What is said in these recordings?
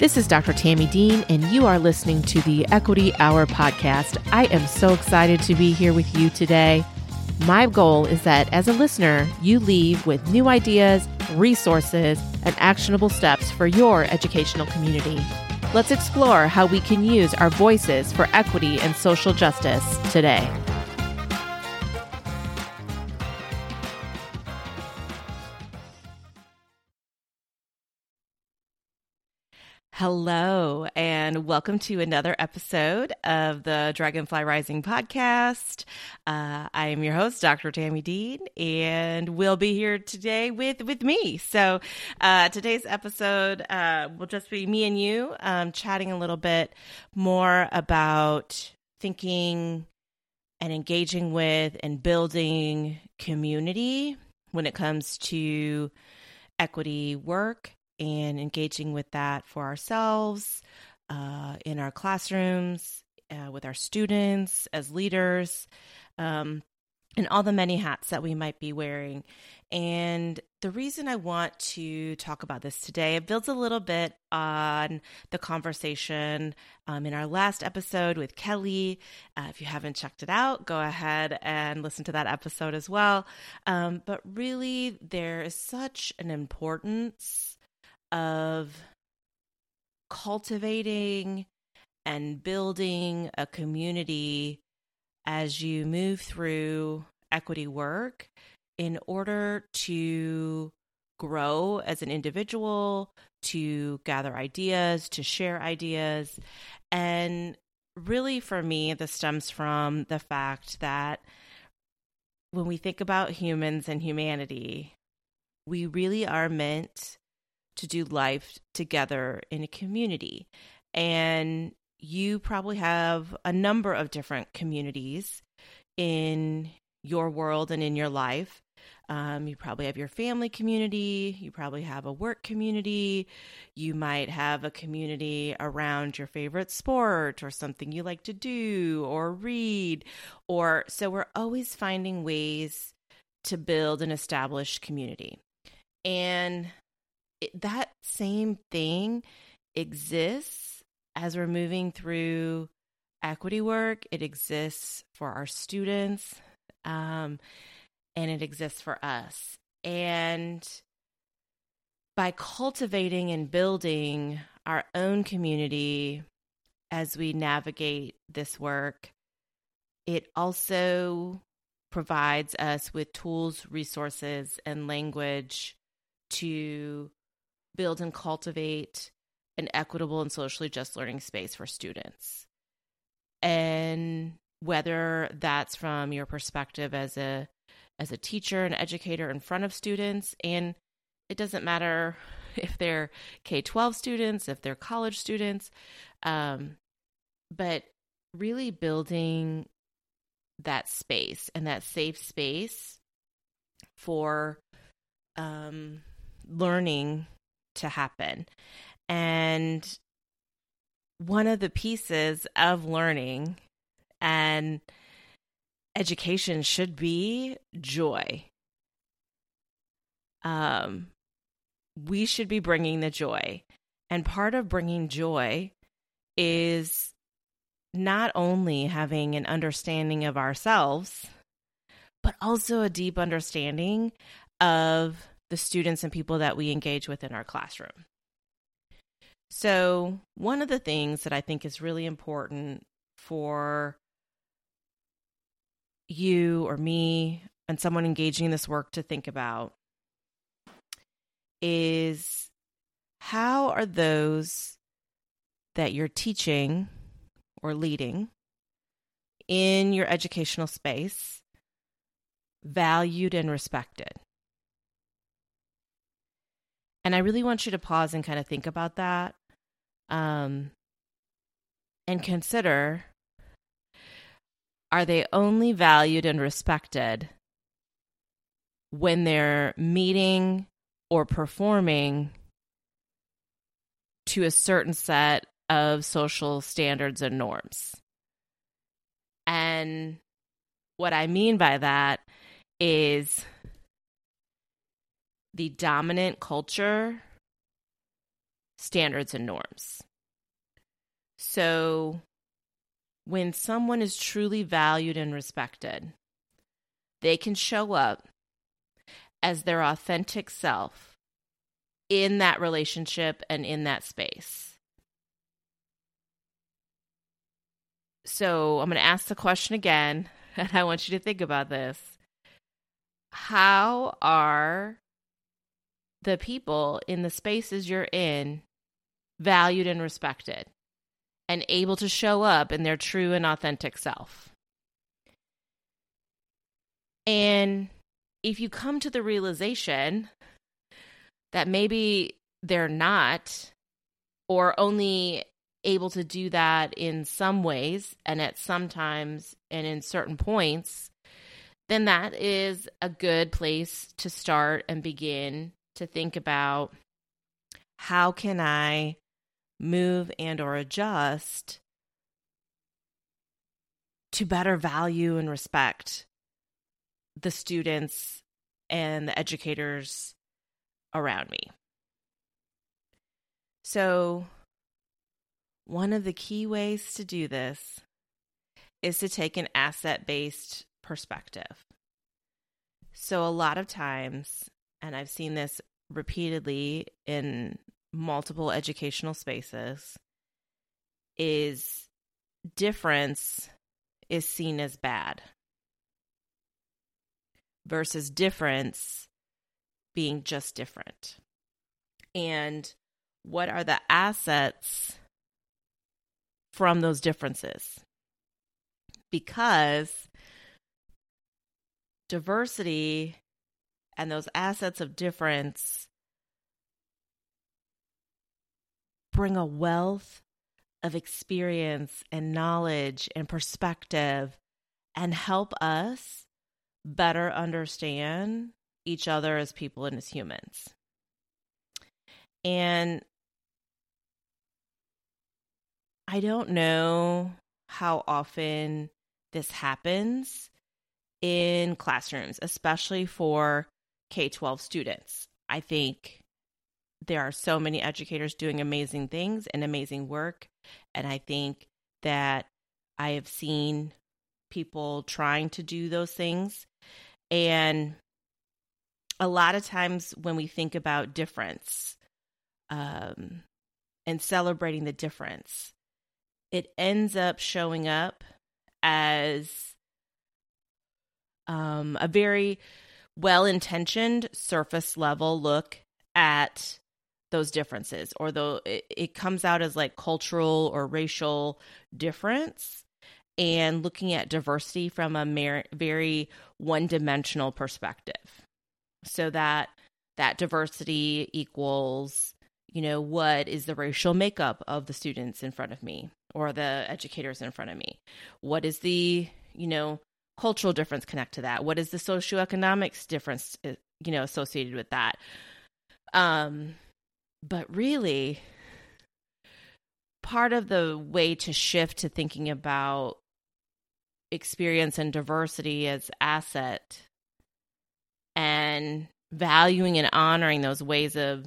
This is Dr. Tami Dean, and you are listening to the Equity Hour podcast. I am so excited to be here with you today. My goal is that as a listener, you leave with new ideas, resources, and actionable steps for your educational community. Let's explore how we can use our voices for equity and social justice today. Hello, and welcome to another episode of the Dragonfly Rising podcast. Uh, I am your host, Dr. Tami Dean, and we'll be here today with with me. So, uh, today's episode uh, will just be me and you um, chatting a little bit more about thinking and engaging with and building community when it comes to equity work and engaging with that for ourselves uh, in our classrooms, uh, with our students, as leaders, um, and all the many hats that we might be wearing. And the reason I want to talk about this today, it builds a little bit on the conversation um, in our last episode with Kelly. Uh, if you haven't checked it out, go ahead and listen to that episode as well. Um, but really, there is such an importance of cultivating and building a community as you move through equity work in order to grow as an individual, to gather ideas, to share ideas. And really, for me, this stems from the fact that when we think about humans and humanity, we really are meant to do life together in a community. And you probably have a number of different communities in your world and in your life. Um, you probably have your family community. You probably have a work community. You might have a community around your favorite sport or something you like to do or read. Or so we're always finding ways to build an established community. And it, that same thing exists as we're moving through equity work. It exists for our students, um, and it exists for us. And by cultivating and building our own community as we navigate this work, it also provides us with tools, resources, and language to build and cultivate an equitable and socially just learning space for students. And whether that's from your perspective as a as a teacher and educator in front of students and it doesn't matter if they're K-12 students, if they're college students, um, but really building that space and that safe space for um, learning to happen. And one of the pieces of learning and education should be joy. Um, we should be bringing the joy. And part of bringing joy is not only having an understanding of ourselves, but also a deep understanding of the students and people that we engage with in our classroom. So, one of the things that I think is really important for you or me and someone engaging in this work to think about is how are those that you're teaching or leading in your educational space valued and respected? And I really want you to pause and kind of think about that um, and consider are they only valued and respected when they're meeting or performing to a certain set of social standards and norms? And what I mean by that is the dominant culture standards and norms. So, when someone is truly valued and respected, they can show up as their authentic self in that relationship and in that space. So I'm going to ask the question again, and I want you to think about this. How are the people in the spaces you're in valued and respected and able to show up in their true and authentic self? And if you come to the realization that maybe they're not, or only able to do that in some ways and at some times and in certain points, then that is a good place to start and begin to think about how can I move and or adjust to better value and respect the students and the educators around me. So, one of the key ways to do this is to take an asset based perspective. So, a lot of times, and I've seen this repeatedly in multiple educational spaces, is difference is seen as bad versus difference being just different. And what are the assets from those differences? Because diversity and those assets of difference bring a wealth of experience and knowledge and perspective and help us better understand each other as people and as humans. And I don't know how often this happens in classrooms, especially for K 12 students. I think there are so many educators doing amazing things and amazing work. And I think that I have seen people trying to do those things. And a lot of times when we think about difference um, and celebrating the difference, it ends up showing up as um, a very well intentioned surface level look at those differences or though it, it, comes out as like cultural or racial difference and looking at diversity from a mer- very one dimensional perspective. So that that diversity equals you know what is the racial makeup of the students in front of me or the educators in front of me? What is the you know cultural difference connect to that? What is the socioeconomics difference uh, you know associated with that? Um but really part of the way to shift to thinking about experience and diversity as asset and valuing and honoring those ways of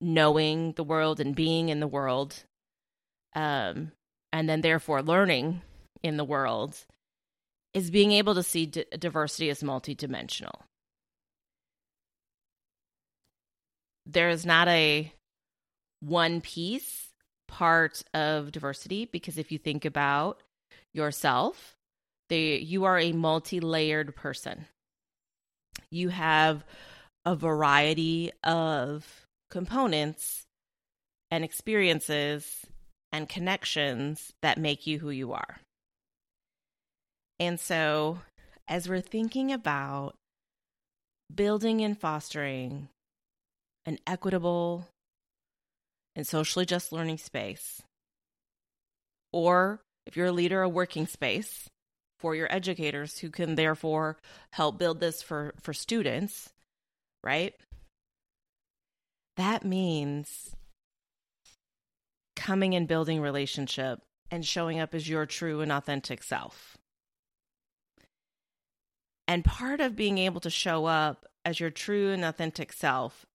knowing the world and being in the world um, and then therefore learning in the world is being able to see d- diversity as multidimensional there is not a one piece part of diversity because if you think about yourself they you are a multi-layered person you have a variety of components and experiences and connections that make you who you are. And so, as we're thinking about building and fostering an equitable and socially just learning space, or if you're a leader, a working space, for your educators who can therefore help build this for for students right? That means coming and building relationship and showing up as your true and authentic self and part of being able to show up as your true and authentic self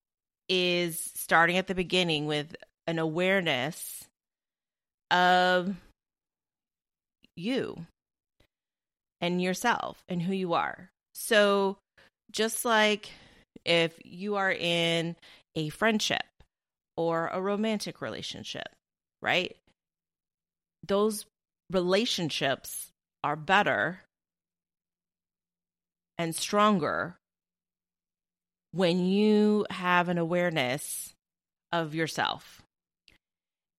is starting at the beginning with an awareness of you and yourself and who you are. So, just like if you are in a friendship or a romantic relationship, right? Those relationships are better and stronger when you have an awareness of yourself.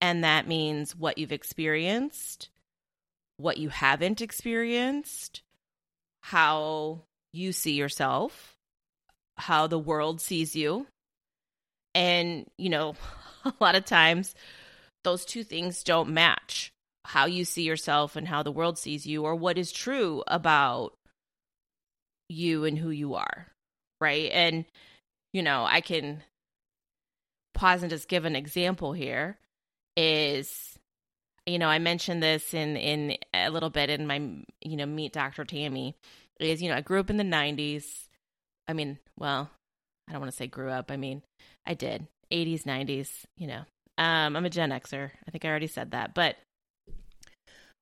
And that means what you've experienced, what you haven't experienced, how you see yourself, how the world sees you. And, you know, a lot of times those two things don't match how you see yourself and how the world sees you, or what is true about you and who you are. Right. And, you know, I can pause and just give an example here is you know, I mentioned this in in a little bit in my you know meet Dr. Tami is you know I grew up in the '90s. I mean, well, I don't want to say grew up. I mean, I did '80s, '90s. You know, um, I'm a Gen Xer. I think I already said that. But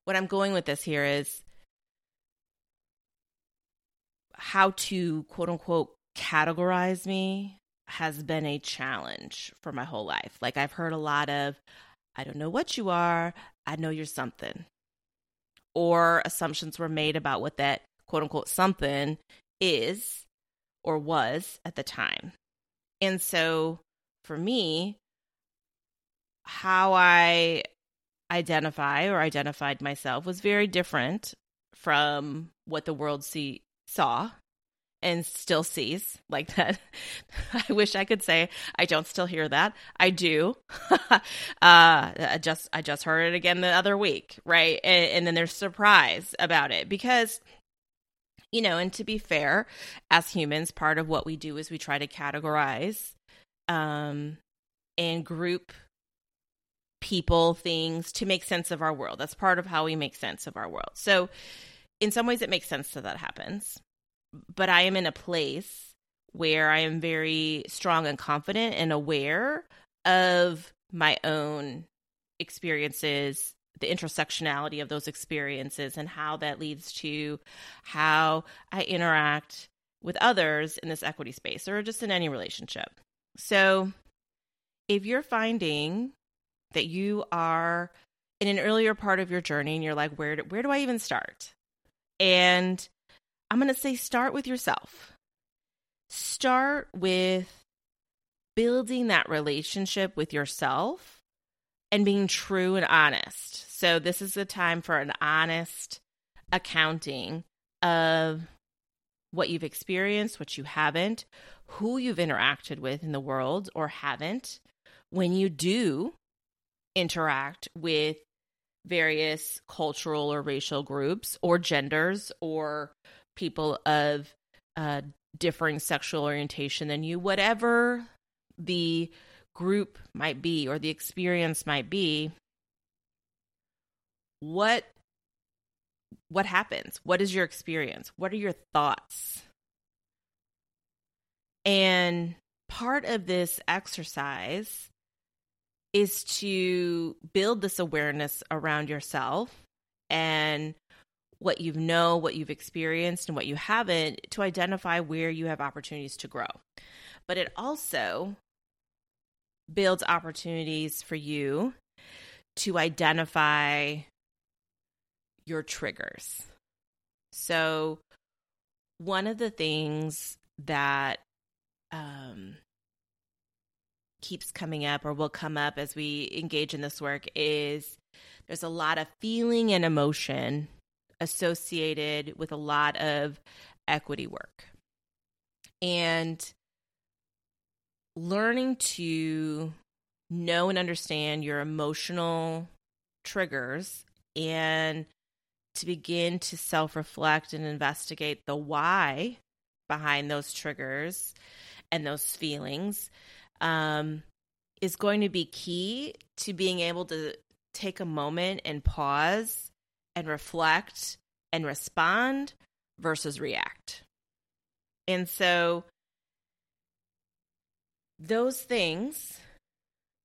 what I'm going with this here is how to quote unquote categorize me has been a challenge for my whole life. Like I've heard a lot of I don't know what you are, I know you're something. Or assumptions were made about what that quote unquote something is or was at the time. And so for me, how I identify or identified myself was very different from what the world see saw and still sees like that. I wish I could say I don't still hear that. I do. uh, I just I just heard it again the other week, right? And, and then there's surprise about it because you know, and to be fair, as humans, part of what we do is we try to categorize um and group people, things to make sense of our world. That's part of how we make sense of our world. So in some ways it makes sense that that happens but I am in a place where I am very strong and confident and aware of my own experiences, the intersectionality of those experiences, and how that leads to how I interact with others in this equity space or just in any relationship. So, if you're finding that you are in an earlier part of your journey and you're like, where do, where do I even start? And I'm going to say start with yourself. Start with building that relationship with yourself and being true and honest. So, this is the time for an honest accounting of what you've experienced, what you haven't, who you've interacted with in the world or haven't. When you do interact with various cultural or racial groups or genders or people of uh, differing sexual orientation than you, whatever the group might be or the experience might be, what what happens? What is your experience? What are your thoughts? And part of this exercise is to build this awareness around yourself and what you know, what you've experienced, and what you haven't to identify where you have opportunities to grow. But it also builds opportunities for you to identify your triggers. So, one of the things that um, keeps coming up or will come up as we engage in this work is there's a lot of feeling and emotion associated with a lot of equity work. And learning to know and understand your emotional triggers and to begin to self reflect and investigate the why behind those triggers and those feelings um, is going to be key to being able to take a moment and pause and reflect and respond versus react. And so those things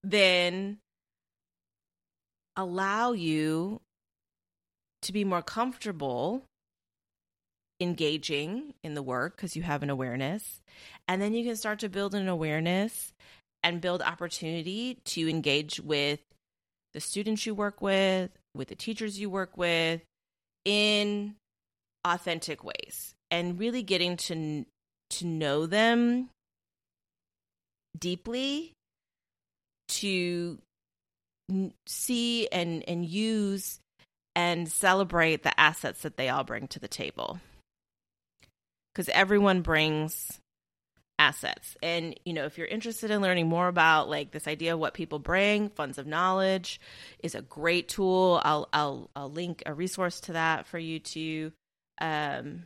then allow you to be more comfortable engaging in the work because you have an awareness. And then you can start to build an awareness and build opportunity to engage with the students you work with, with the teachers you work with in authentic ways and really getting to to know them deeply to see and and use and celebrate the assets that they all bring to the table because everyone brings assets. And you know if you're interested in learning more about like this idea of what people bring funds of knowledge is a great tool. I'll i'll, I'll link a resource to that for you to um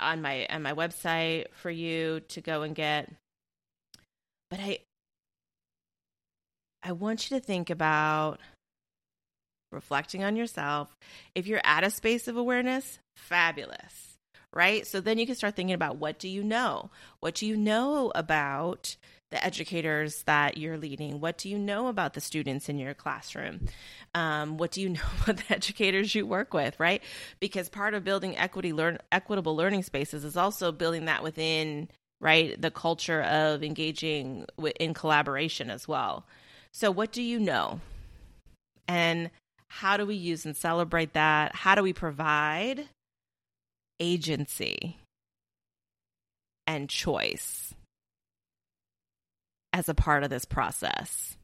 on my on my website for you to go and get. But i i want you to think about reflecting on yourself. If you're at a space of awareness fabulous right? So then you can start thinking about what do you know? What do you know about the educators that you're leading? What do you know about the students in your classroom? Um, what do you know about the educators you work with, right? Because part of building equity learn equitable learning spaces is also building that within right the culture of engaging in collaboration as well. So what do you know? And how do we use and celebrate that? How do we provide agency and choice as a part of this process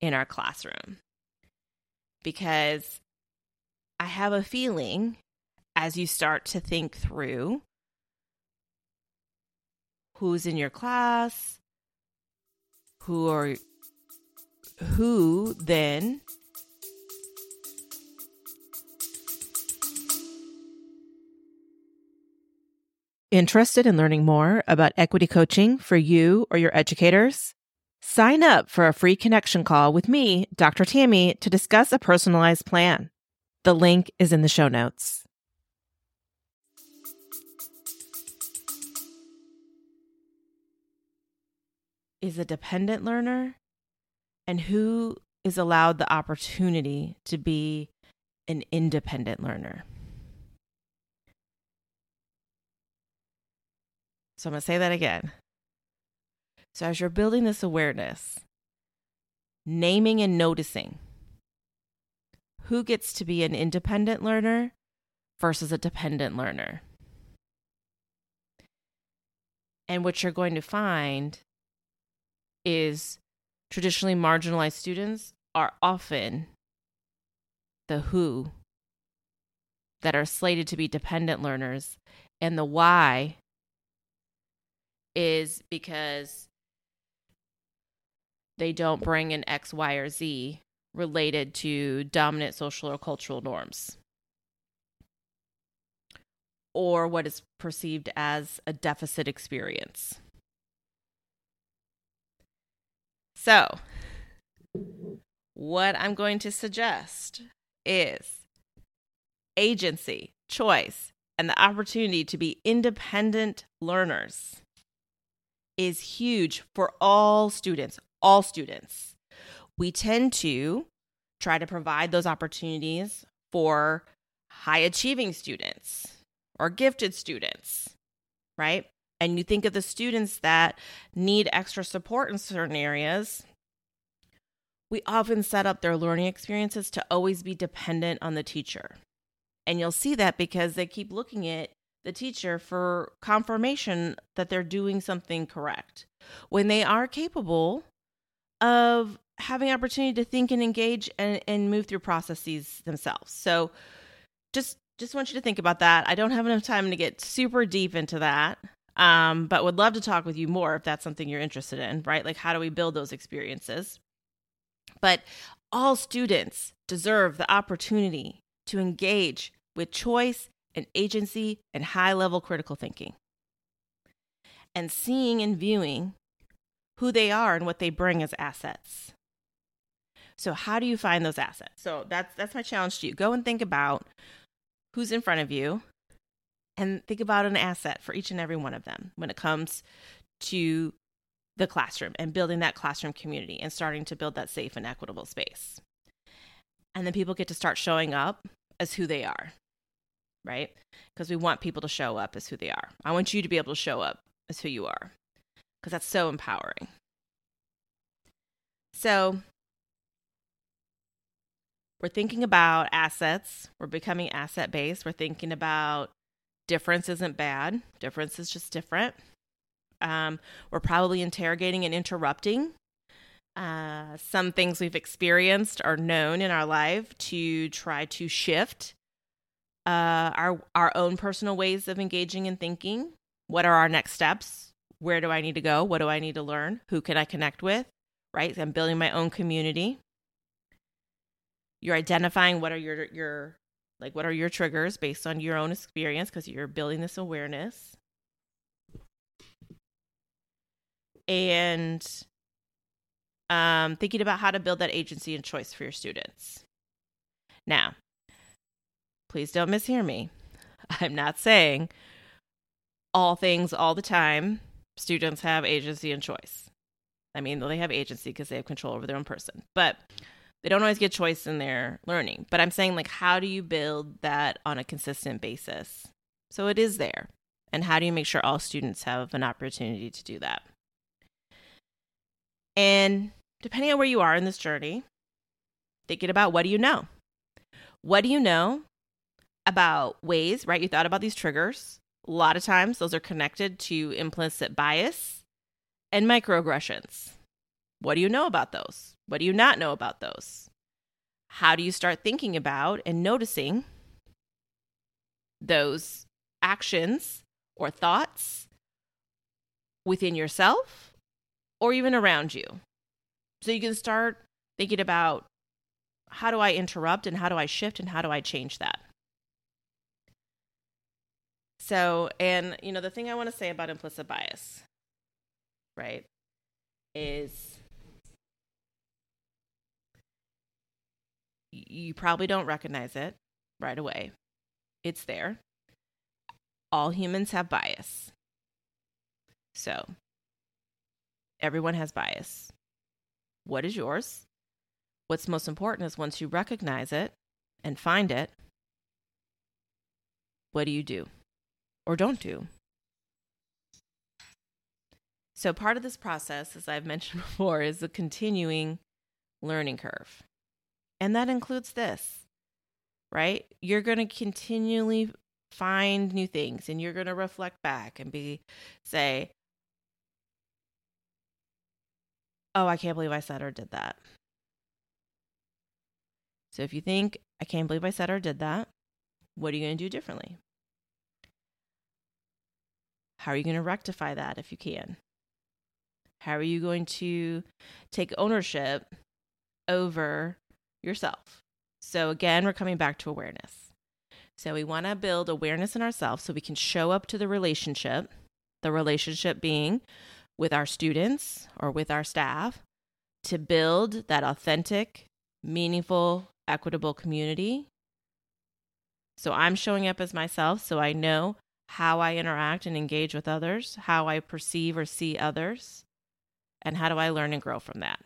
in our classroom. Because I have a feeling as you start to think through who's in your class, who are who then Interested in learning more about equity coaching for you or your educators? Sign up for a free connection call with me, Dr. Tami, to discuss a personalized plan. The link is in the show notes. Is a dependent learner and who is allowed the opportunity to be an independent learner? So I'm going to say that again. So as you're building this awareness, naming and noticing who gets to be an independent learner versus a dependent learner. And what you're going to find is traditionally marginalized students are often the who that are slated to be dependent learners, and the why is because they don't bring an X, Y, or Z related to dominant social or cultural norms or what is perceived as a deficit experience. So, what I'm going to suggest is agency, choice, and the opportunity to be independent learners is huge for all students, all students. We tend to try to provide those opportunities for high achieving students or gifted students, right? And you think of the students that need extra support in certain areas, we often set up their learning experiences to always be dependent on the teacher. And you'll see that because they keep looking at the teacher for confirmation that they're doing something correct. When they are capable of having opportunity to think and engage and, and move through processes themselves. So just just want you to think about that. I don't have enough time to get super deep into that um, but would love to talk with you more if that's something you're interested in right? Like how do we build those experiences? But all students deserve the opportunity to engage with choice and agency and high level critical thinking. And seeing and viewing who they are and what they bring as assets. So how do you find those assets? So that's that's my challenge to you. Go and think about who's in front of you and think about an asset for each and every one of them when it comes to the classroom and building that classroom community and starting to build that safe and equitable space. And then people get to start showing up as who they are, right? Because we want people to show up as who they are. I want you to be able to show up as who you are because that's so empowering. So, we're thinking about assets. We're becoming asset based. We're thinking about difference isn't bad, difference is just different. Um, we're probably interrogating and interrupting uh, some things we've experienced or known in our life to try to shift uh, our our own personal ways of engaging and thinking. What are our next steps? Where do I need to go? What do I need to learn? Who can I connect with? Right? I'm building my own community. You're identifying what are your your like what are your triggers based on your own experience because you're building this awareness. And um, thinking about how to build that agency and choice for your students. Now, please don't mishear me. I'm not saying all things all the time students have agency and choice. I mean, they have agency because they have control over their own person, but they don't always get choice in their learning. But I'm saying, like, how do you build that on a consistent basis? So it is there. And how do you make sure all students have an opportunity to do that? And depending on where you are in this journey, thinking about what do you know? What do you know about ways, right? You thought about these triggers. A lot of times those are connected to implicit bias and microaggressions. What do you know about those? What do you not know about those? How do you start thinking about and noticing those actions or thoughts within yourself or even around you? So you can start thinking about how do I interrupt and how do I shift and how do I change that? So, and you know, the thing I want to say about implicit bias, right, is you probably don't recognize it right away. It's there. All humans have bias. So, everyone has bias. What is yours? What's most important is once you recognize it and find it, what do you do? Or don't do. So, part of this process, as I've mentioned before, is a continuing learning curve. And that includes this, right? You're going to continually find new things and you're going to reflect back and be, say, oh, I can't believe I said or did that. So, if you think, I can't believe I said or did that, what are you going to do differently? How are you going to rectify that if you can? How are you going to take ownership over yourself? So, again, we're coming back to awareness. So, we want to build awareness in ourselves so we can show up to the relationship, the relationship being with our students or with our staff, to build that authentic, meaningful, equitable community. So, I'm showing up as myself so I know how I interact and engage with others, how I perceive or see others, and how do I learn and grow from that.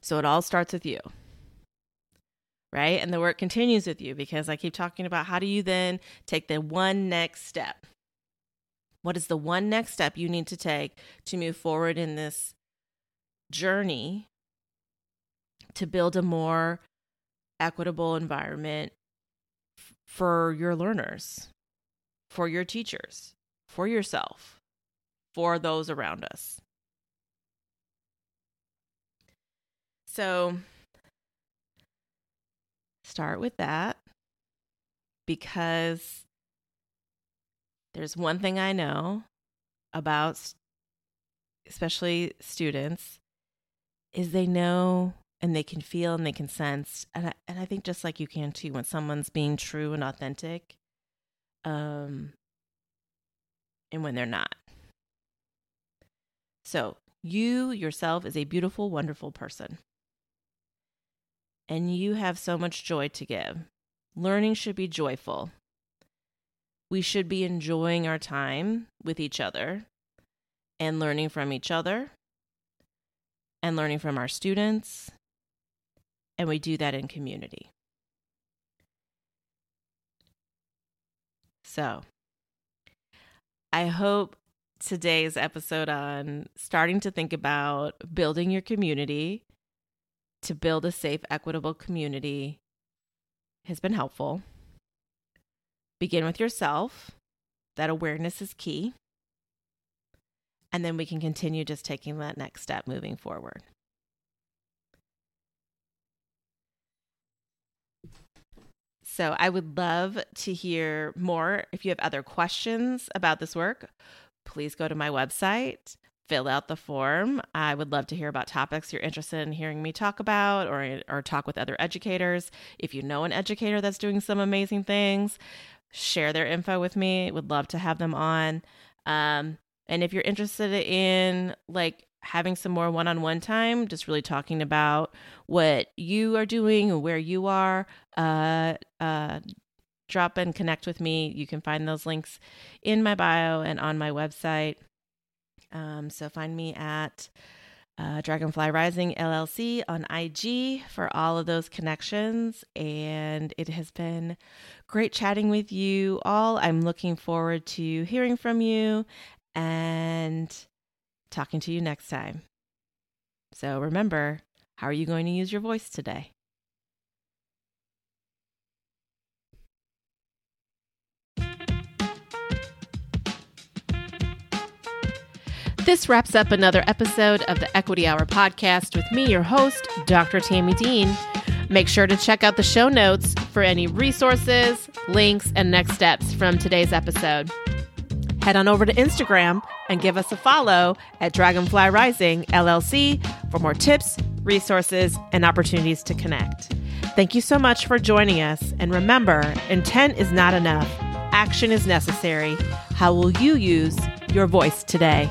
So it all starts with you. Right? And the work continues with you because I keep talking about how do you then take the one next step? What is the one next step you need to take to move forward in this journey to build a more equitable environment for your learners? For your teachers, for yourself, for those around us. So, start with that because there's one thing I know about especially students is they know and they can feel and they can sense and I, and I think just like you can too when someone's being true and authentic um, and when they're not. So, you yourself is a beautiful, wonderful person. And you have so much joy to give. Learning should be joyful. We should be enjoying our time with each other and learning from each other and learning from our students and we do that in community. So, I hope today's episode on starting to think about building your community to build a safe, equitable community has been helpful. Begin with yourself. That awareness is key. And then we can continue just taking that next step moving forward. So I would love to hear more. If you have other questions about this work, please go to my website, fill out the form. I would love to hear about topics you're interested in hearing me talk about or or talk with other educators. If you know an educator that's doing some amazing things, share their info with me. Would love to have them on. Um, and if you're interested in like having some more one on one time, just really talking about what you are doing and where you are, uh, uh, drop and connect with me. You can find those links in my bio and on my website. Um, so find me at uh, Dragonfly Rising LLC on IG for all of those connections. And it has been great chatting with you all. I'm looking forward to hearing from you and talking to you next time. So remember, how are you going to use your voice today? This wraps up another episode of the Equity Hour podcast with me, your host, Dr. Tami Dean. Make sure to check out the show notes for any resources, links, and next steps from today's episode head on over to Instagram and give us a follow at Dragonfly Rising LLC for more tips, resources, and opportunities to connect. Thank you so much for joining us. And remember, intent is not enough, action is necessary. How will you use your voice today?